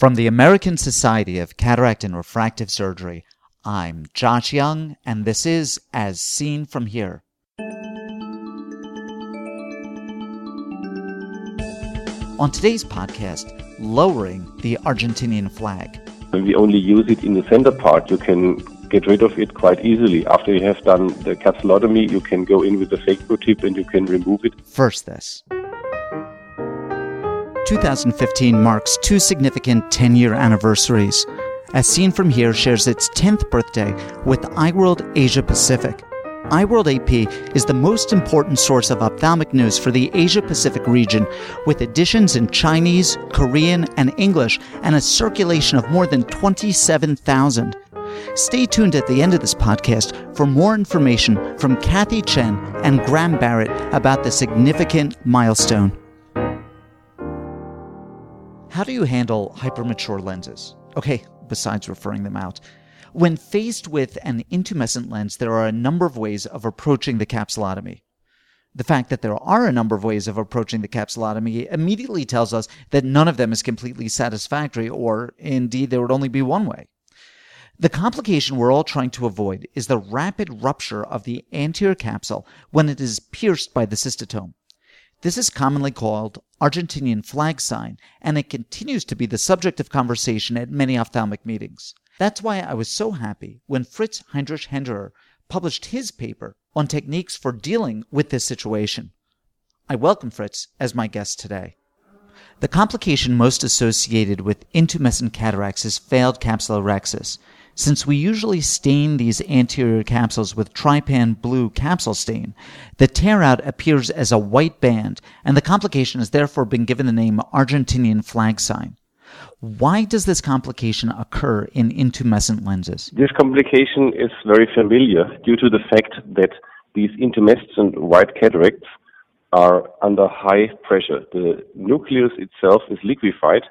From the American Society of Cataract and Refractive Surgery, I'm Josh Young, and this is As Seen From Here. On today's podcast, lowering the Argentinian flag. When we only use it in the center part, you can get rid of it quite easily. After you have done the capsulotomy, you can go in with a phaco tip and you can remove it. First, this. 2015 marks two significant 10 year anniversaries. As Seen From Here shares its 10th birthday with EyeWorld Asia Pacific. EyeWorld AP is the most important source of ophthalmic news for the Asia Pacific region, with editions in Chinese, Korean, and English, and a circulation of more than 27,000. Stay tuned at the end of this podcast for more information from Kathy Chen and Graham Barrett about the significant milestone. How do you handle hypermature lenses? Okay, besides referring them out. When faced with an intumescent lens, there are a number of ways of approaching the capsulotomy. The fact that there are a number of ways of approaching the capsulotomy immediately tells us that none of them is completely satisfactory, or indeed there would only be one way. The complication we're all trying to avoid is the rapid rupture of the anterior capsule when it is pierced by the cystotome. This is commonly called Argentinian flag sign, and it continues to be the subject of conversation at many ophthalmic meetings. That's why I was so happy when Fritz Heinrich Hengerer published his paper on techniques for dealing with this situation. I welcome Fritz as my guest today. The complication most associated with intumescent cataracts is failed capsular capsulorhexis, since we usually stain these anterior capsules with trypan blue capsule stain, the tear out appears as a white band, and the complication has therefore been given the name Argentinian flag sign. Why does this complication occur in intumescent lenses? This complication is very familiar due to the fact that these intumescent white cataracts are under high pressure. The nucleus itself is liquefied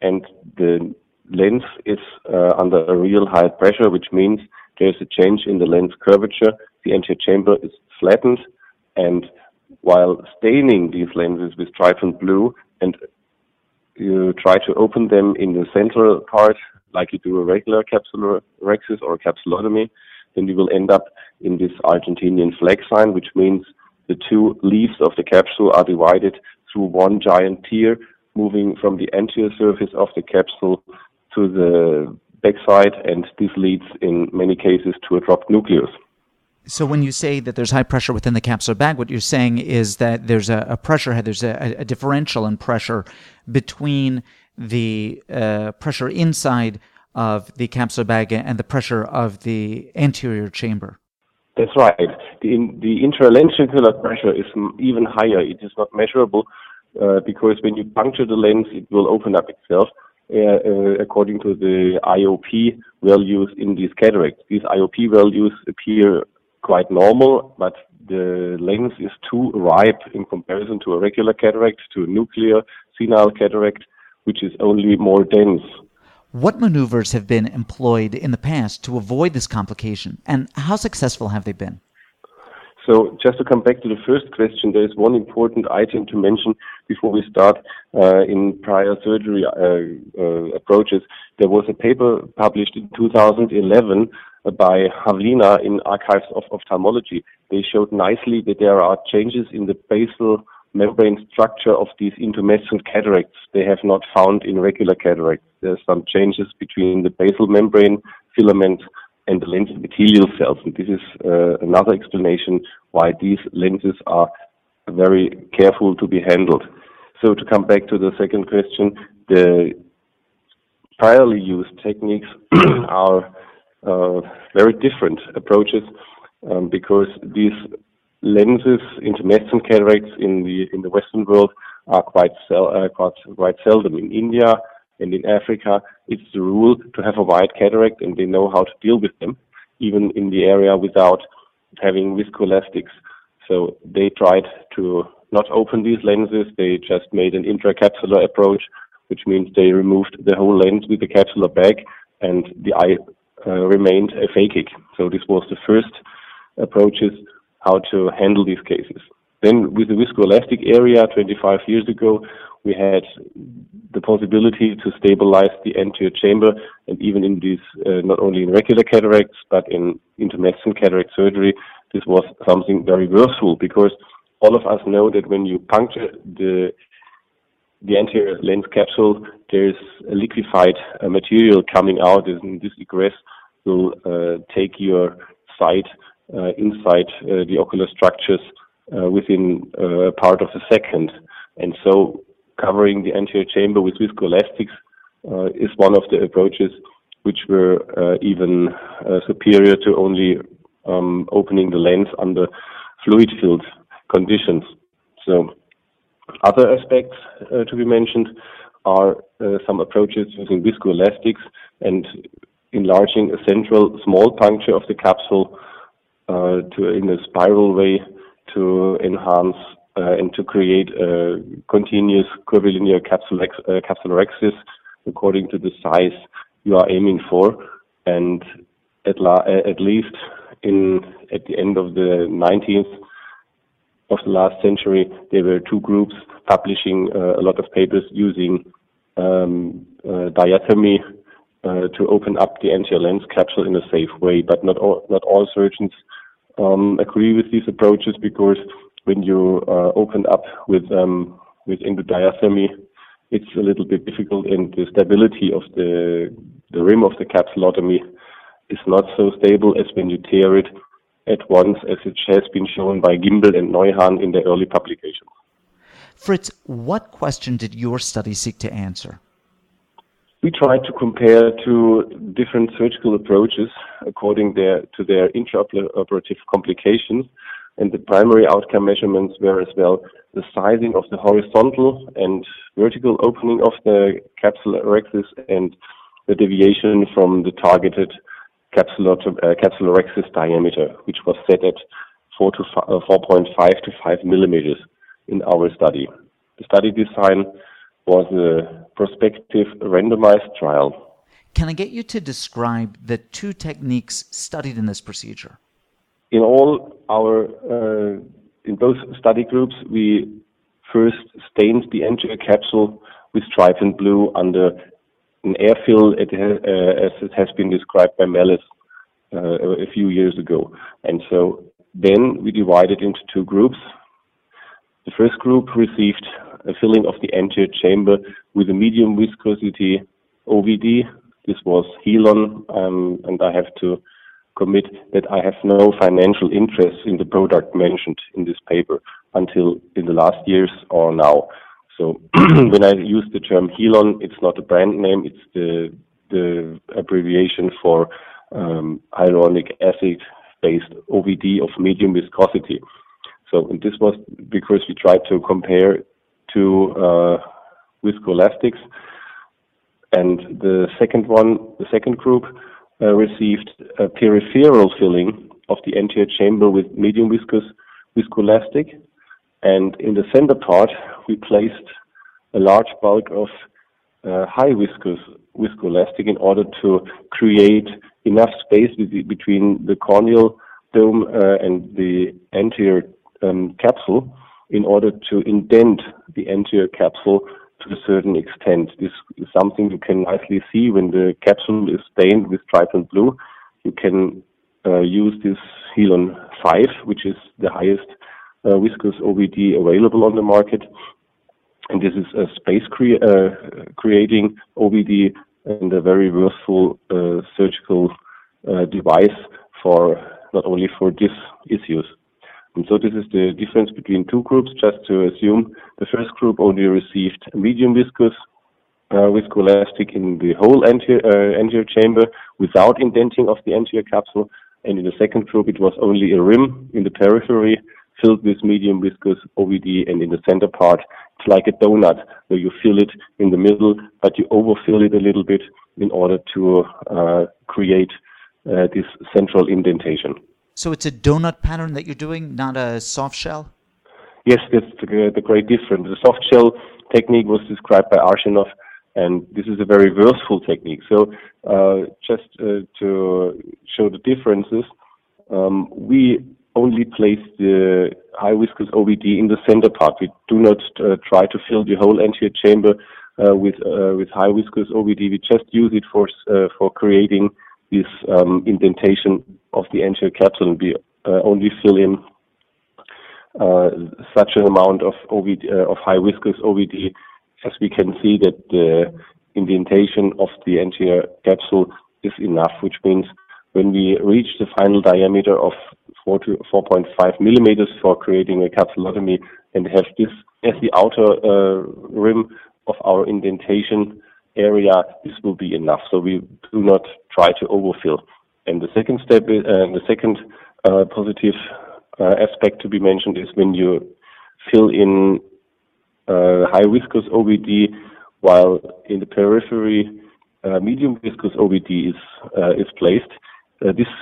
and the lens is uh, under a real high pressure, which means there's a change in the lens curvature. The anterior chamber is flattened, and while staining these lenses with trypan blue and you try to open them in the central part, like you do a regular capsulorhexis or a capsulotomy, then you will end up in this Argentinian flag sign, which means the two leaves of the capsule are divided through one giant tear, moving from the anterior surface of the capsule to the backside, and this leads in many cases to a dropped nucleus. So when you say that there's high pressure within the capsular bag, what you're saying is that there's a, a pressure head, there's a, a, differential in pressure between the uh, pressure inside of the capsular bag and the pressure of the anterior chamber. That's right. The, in, the intralenticular pressure is even higher. It is not measurable uh, because when you puncture the lens, it will open up itself. Uh, according to the IOP values in these cataracts. These IOP values appear quite normal, but the lens is too ripe in comparison to a regular cataract, to a nuclear senile cataract, which is only more dense. What maneuvers have been employed in the past to avoid this complication, and how successful have they been? So just to come back to the first question, there is one important item to mention before we start uh, in prior surgery uh, uh, approaches. There was a paper published in 2011 by Havlina in Archives of Ophthalmology. They showed nicely that there are changes in the basal membrane structure of these intumescent cataracts they have not found in regular cataracts. There are some changes between the basal membrane filament and the lens epithelial cells. And this is uh, another explanation why these lenses are very careful to be handled. So to come back to the second question, the priorly used techniques are uh, very different approaches um, because these lenses, intumescent cataracts in the in the Western world, are quite, sel- uh, quite, quite seldom. In India, and in Africa, it's the rule to have a white cataract and they know how to deal with them, even in the area without having viscoelastics. So they tried to not open these lenses. They just made an intracapsular approach, which means they removed the whole lens with the capsular bag and the eye uh, remained aphakic. So this was the first approaches how to handle these cases. Then with the viscoelastic area 25 years ago, we had the possibility to stabilize the anterior chamber, and even in these, uh, not only in regular cataracts, but in intumescent cataract surgery, this was something very useful because all of us know that when you puncture the the anterior lens capsule, there's a liquefied uh, material coming out, and this egress will uh, take your sight uh, inside uh, the ocular structures uh, within uh, part of a second. And so covering the anterior chamber with viscoelastics is one of the approaches which were even superior to only um, opening the lens under fluid-filled conditions. So other aspects uh, to be mentioned are uh, some approaches using viscoelastics and enlarging a central small puncture of the capsule uh, to in a spiral way to enhance uh, and to create a continuous curvilinear capsule uh, capsulorhexis according to the size you are aiming for and at, la- at least in at the end of the 19th of the last century, there were two groups publishing uh, a lot of papers using um, uh, diathermy uh, to open up the anterior lens capsule in a safe way. But not all, not all surgeons um, agree with these approaches because when you uh, open up with um, with endodiathermy, it's a little bit difficult, and the stability of the the rim of the capsulotomy is not so stable as when you tear it at once, as it has been shown by Gimbel and Neuhann in their early publications. Fritz, what question did your study seek to answer? We tried to compare two different surgical approaches according their, to their intraoperative complications, and the primary outcome measurements were as well the sizing of the horizontal and vertical opening of the capsulorhexis and the deviation from the targeted capsular, uh, capsulorhexis diameter, which was set at 4 to 4.5 uh, to 5 millimeters in our study. The study design was a prospective randomized trial. Can I get you to describe the two techniques studied in this procedure? In all our, uh, in both study groups, we first stained the anterior capsule with trypan blue under an airfill, it uh, as it has been described by Melles uh, a few years ago. And so then we divided into two groups. The first group received a filling of the anterior chamber with a medium viscosity OVD. This was Healon, um, and I have to commit that I have no financial interest in the product mentioned in this paper until in the last years or now. So when I use the term Healon, it's not a brand name, it's the the abbreviation for um, hyaluronic acid based OVD of medium viscosity. So this was because we tried to compare to uh, viscoelastics. And the second one, the second group, uh, received a peripheral filling of the anterior chamber with medium viscous viscoelastic. And in the center part, we placed a large bulk of uh, high viscous viscoelastic in order to create enough space between the corneal dome uh, and the anterior um, capsule in order to indent the anterior capsule to a certain extent. This is something you can nicely see when the capsule is stained with trypan blue. You can uh, use this Healon 5, which is the highest uh, viscous OVD available on the market. And this is a space cre- uh, creating OVD and a very versatile uh, surgical uh, device for not only for these issues. And so this is the difference between two groups, just to assume the first group only received medium viscous uh, viscoelastic in the whole anterior, uh, anterior chamber without indenting of the anterior capsule. And in the second group, it was only a rim in the periphery filled with medium viscous OVD, and in the center part, it's like a donut where you fill it in the middle, but you overfill it a little bit in order to uh, create uh, this central indentation. So it's a donut pattern that you're doing, not a soft shell? Yes, that's the, the great difference. The soft shell technique was described by Arshinoff, and this is a very versatile technique. So uh, just uh, to show the differences, um, we only place the high viscous OVD in the center part. We do not uh, try to fill the whole anterior chamber uh, with uh, with high viscous OVD. We just use it for uh, for creating this um, indentation of the anterior capsule, and we uh, only fill in uh, such an amount of OVD of high viscous OVD as we can see that the indentation of the anterior capsule is enough, which means when we reach the final diameter of 4 to 4.5 millimeters for creating a capsulotomy and have this as the outer uh, rim of our indentation area, this will be enough. So we do not try to overfill. And the second step, uh, the second uh, positive uh, aspect to be mentioned is when you fill in uh, high viscous OVD, while in the periphery uh, medium viscous OVD is is placed. this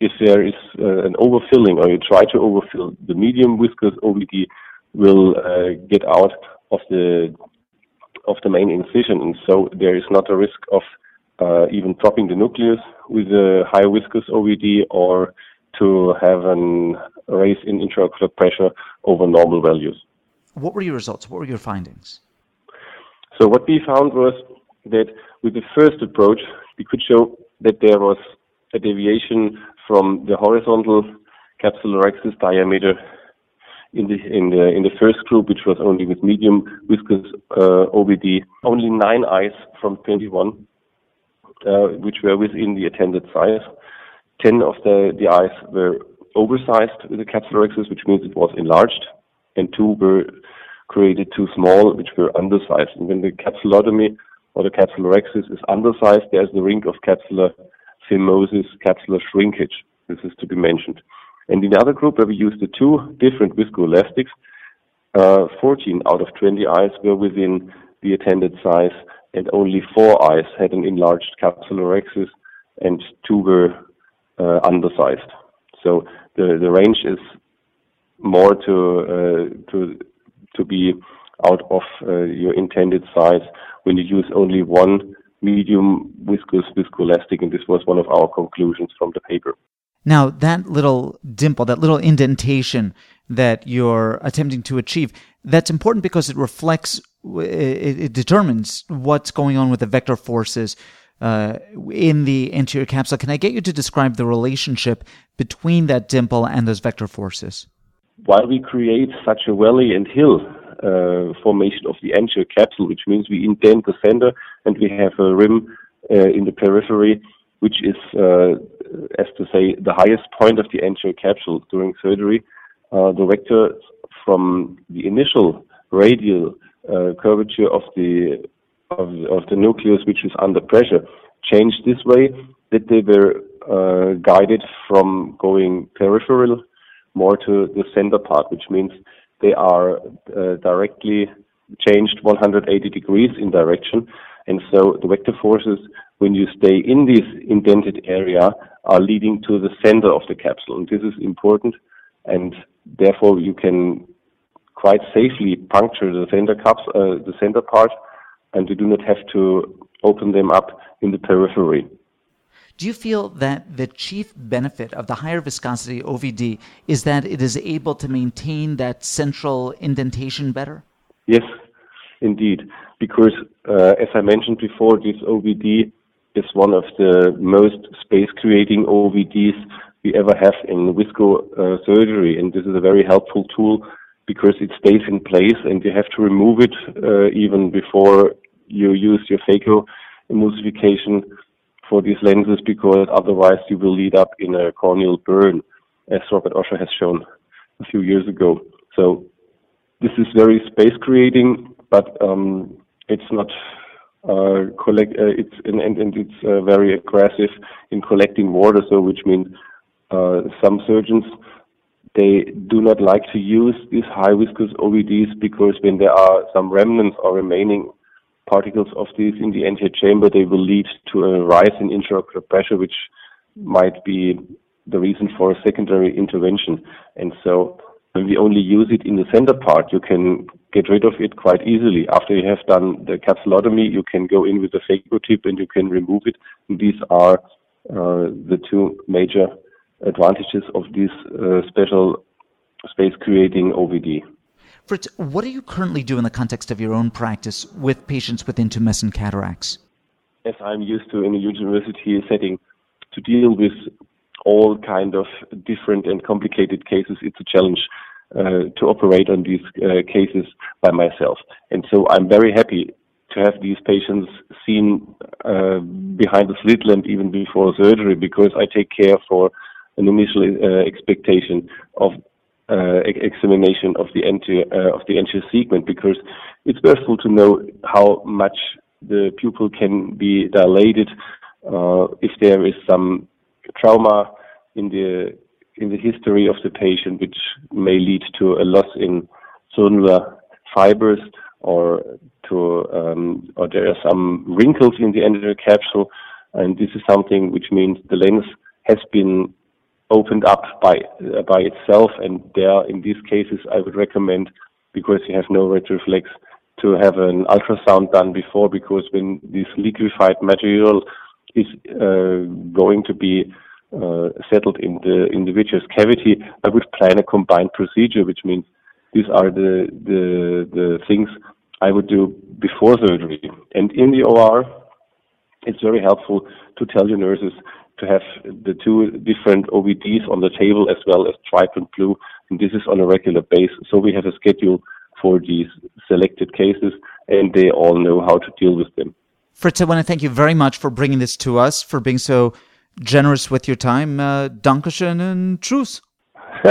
if there is uh, an overfilling or you try to overfill, the medium viscous OVD will uh, get out of the of the main incision, and so there is not a risk of uh, even dropping the nucleus with a high viscous OVD or to have an raise in intraocular pressure over normal values. What were your results? What were your findings? So what we found was that with the first approach, we could show that there was a deviation from the horizontal capsulorhexis diameter in the in the in the first group, which was only with medium viscous uh, OVD, only nine eyes from 21, uh, which were within the attended size. Ten of the the eyes were oversized with the capsulorhexis, which means it was enlarged, and two were created too small, which were undersized. And when the capsulotomy or the capsulorhexis is undersized, there's the ring of capsular phimosis, capsular shrinkage. This is to be mentioned. And in the other group, where we used the two different viscoelastics, uh, 14 out of 20 eyes were within the attended size, and only four eyes had an enlarged capsulorhexis, and two were uh, undersized. So the, the range is more to uh, to to be out of uh, your intended size when you use only one medium viscous viscoelastic, and this was one of our conclusions from the paper. Now, that little dimple, that little indentation that you're attempting to achieve, that's important because it reflects, it, it determines what's going on with the vector forces uh, in the anterior capsule. Can I get you to describe the relationship between that dimple and those vector forces? While we create such a valley and hill uh, formation of the anterior capsule, which means we indent the center and we have a rim uh, in the periphery, which is, uh, as to say, the highest point of the anterior capsule during surgery. Uh, the vector from the initial radial uh, curvature of the of, of, the nucleus, which is under pressure, changed this way that they were uh, guided from going peripheral more to the center part, which means they are uh, directly changed 180 degrees in direction. And so the vector forces, when you stay in this indented area, are leading to the center of the capsule. And this is important. And therefore, you can quite safely puncture the center cups, uh, the center part, and you do not have to open them up in the periphery. Do you feel that the chief benefit of the higher viscosity OVD is that it is able to maintain that central indentation better? Yes, indeed. Because, uh, as I mentioned before, this OVD is one of the most space creating OVDs we ever have in visco uh, surgery. And this is a very helpful tool because it stays in place and you have to remove it uh, even before you use your phaco emulsification for these lenses because otherwise you will lead up in a corneal burn, as Robert Osher has shown a few years ago. So this is very space creating, but um, it's not collect. Uh, it's and, and, and it's uh, very aggressive in collecting water. So which means uh, some surgeons they do not like to use these high viscous OVDs because when there are some remnants or remaining particles of these in the anterior chamber, they will lead to a rise in intraocular pressure, which might be the reason for a secondary intervention. And so when we only use it in the center part, you can get rid of it quite easily. After you have done the capsulotomy, you can go in with a phaco tip and you can remove it. These are uh, the two major advantages of this uh, special space creating OVD. Fritz, what do you currently do in the context of your own practice with patients with intumescent cataracts? As I'm used to in a university setting, to deal with all kind of different and complicated cases, it's a challenge to operate on these uh, cases by myself. And so I'm very happy to have these patients seen uh, behind the slit lamp even before surgery because I take care for an initial uh, expectation of uh, examination of the anterior uh, of the anterior segment because it's useful to know how much the pupil can be dilated uh, if there is some trauma in the in the history of the patient, which may lead to a loss in zonular fibers or to um, or there are some wrinkles in the anterior capsule, and this is something which means the lens has been opened up by uh, by itself. And there, in these cases, I would recommend because you have no red reflex to have an ultrasound done before, because when this liquefied material is uh, going to be uh, settled in the in the vitreous cavity, I would plan a combined procedure, which means these are the the the things I would do before surgery. And in the OR, it's very helpful to tell your nurses to have the two different OVDs on the table as well as Trypan Blue, and this is on a regular basis. So we have a schedule for these selected cases, and they all know how to deal with them. Fritz, I want to thank you very much for bringing this to us, for being so generous with your time. Uh, Dankeschön and truce.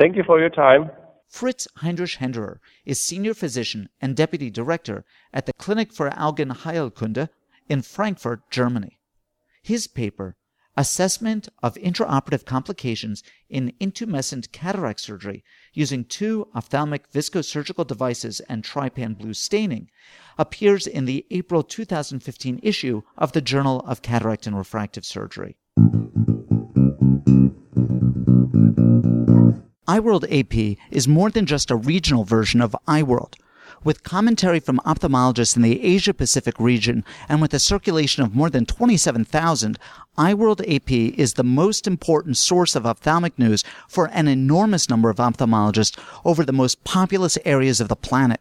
thank you for your time. Fritz Heinrich Hengerer is senior physician and deputy director at the Clinic for Augenheilkunde in Frankfurt, Germany. His paper, Assessment of Intraoperative Complications in Intumescent Cataract Surgery using two ophthalmic viscosurgical devices and trypan blue staining, appears in the April 2015 issue of the Journal of Cataract and Refractive Surgery. EyeWorld AP is more than just a regional version of EyeWorld with commentary from ophthalmologists in the Asia Pacific region and with a circulation of more than 27,000, EyeWorld AP is the most important source of ophthalmic news for an enormous number of ophthalmologists over the most populous areas of the planet.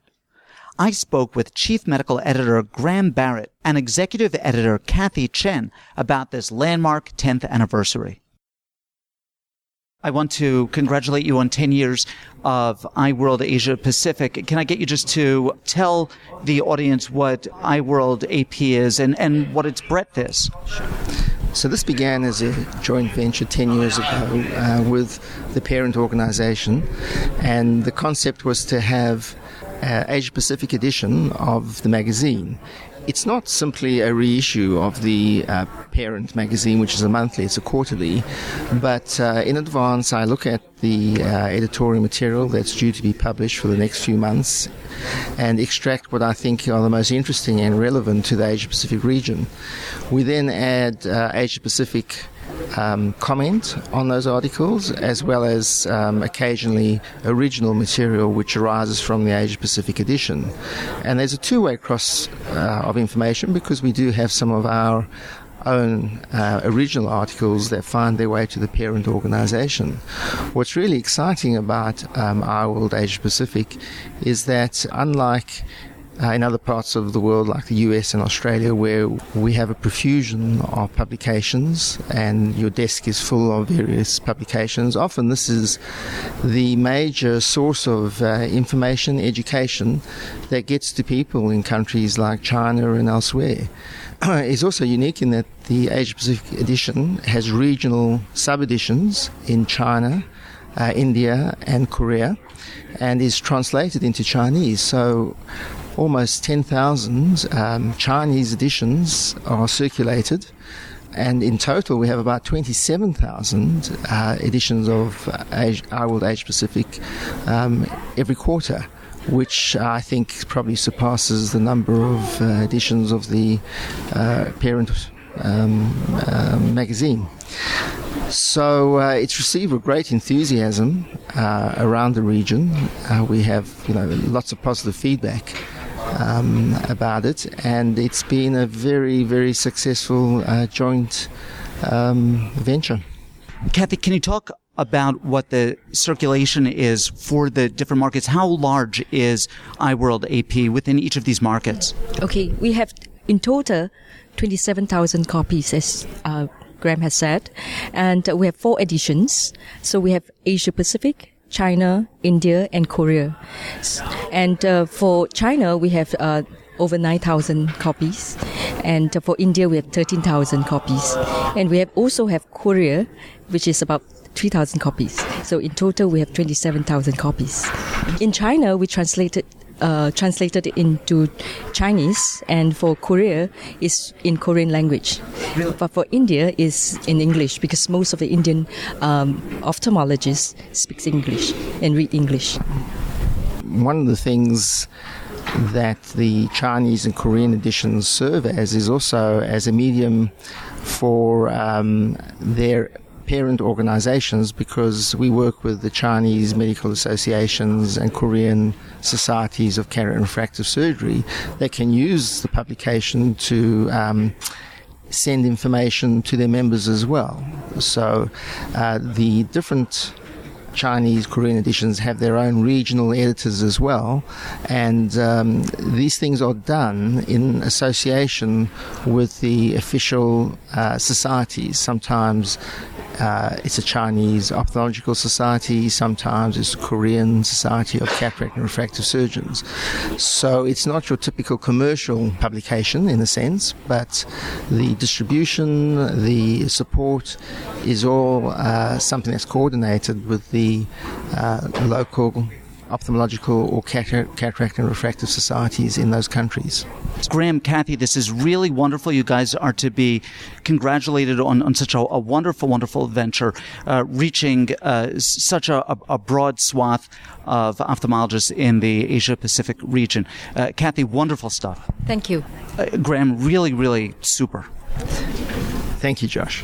I spoke with Chief Medical Editor Graham Barrett and Executive Editor Kathy Chen about this landmark 10th anniversary. I want to congratulate you on 10 years of EyeWorld Asia Pacific. Can I get you just to tell the audience what EyeWorld AP is and, and what its breadth is? Sure. So this began as a joint venture 10 years ago uh, with the parent organization, and the concept was to have uh, Asia Pacific edition of the magazine it's not simply a reissue of the uh, parent magazine, which is a monthly, it's a quarterly. But uh, in advance, I look at the uh, editorial material that's due to be published for the next few months and extract what I think are the most interesting and relevant to the Asia Pacific region. We then add uh, Asia Pacific um, comment on those articles, as well as um, occasionally original material which arises from the Asia Pacific edition. And there's a two way cross uh, of information because we do have some of our own uh, original articles that find their way to the parent organization. What's really exciting about um, EyeWorld Asia Pacific is that, unlike uh, in other parts of the world, like the US and Australia, where we have a profusion of publications and your desk is full of various publications. Often, this is the major source of uh, information, education that gets to people in countries like China and elsewhere. it's also unique in that the Asia Pacific edition has regional sub editions in China, uh, India, and Korea, and is translated into Chinese. So almost 10,000 um, Chinese editions are circulated. And in total, we have about 27,000 uh, editions of uh, Asia, EyeWorld Asia Pacific um, every quarter, which I think probably surpasses the number of uh, editions of the uh, parent um, uh, magazine. So uh, it's received with great enthusiasm uh, around the region. We have, you know, lots of positive feedback um, about it, and it's been a very, very successful uh, joint um, venture. Kathy, can you talk about what the circulation is for the different markets? How large is EyeWorld AP within each of these markets? Okay, we have in total 27,000 copies, as uh, Graham has said, and we have four editions. So we have Asia Pacific, China, India, and Korea. And uh, for China, we have uh, over 9,000 copies. And for India, we have 13,000 copies. And we have also have Korea, which is about 3,000 copies. So in total, we have 27,000 copies. In China, we translated uh, translated into Chinese, and for Korea is in Korean language. Really? But for India is in English because most of the Indian um, ophthalmologists speaks English and read English. One of the things that the Chinese and Korean editions serve as is also as a medium for um, their parent organizations because we work with the Chinese medical associations and Korean societies of and refractive surgery They can use the publication to um, send information to their members as well. So uh, the different Chinese Korean editions have their own regional editors as well, and um, these things are done in association with the official uh, societies. Sometimes uh, it's a Chinese ophthalmological society, sometimes it's a Korean society of cataract and refractive surgeons. So it's not your typical commercial publication in a sense, but the distribution, the support is all uh, something that's coordinated with the uh, local ophthalmological or cataract and refractive societies in those countries. Graham, Kathy, this is really wonderful. You guys are to be congratulated on, on such a, a wonderful, wonderful venture, uh, reaching uh, such a, a, broad swath of ophthalmologists in the Asia Pacific region. Uh, Kathy, wonderful stuff. Thank you. Uh, Graham, really, really super. Thank you, Josh.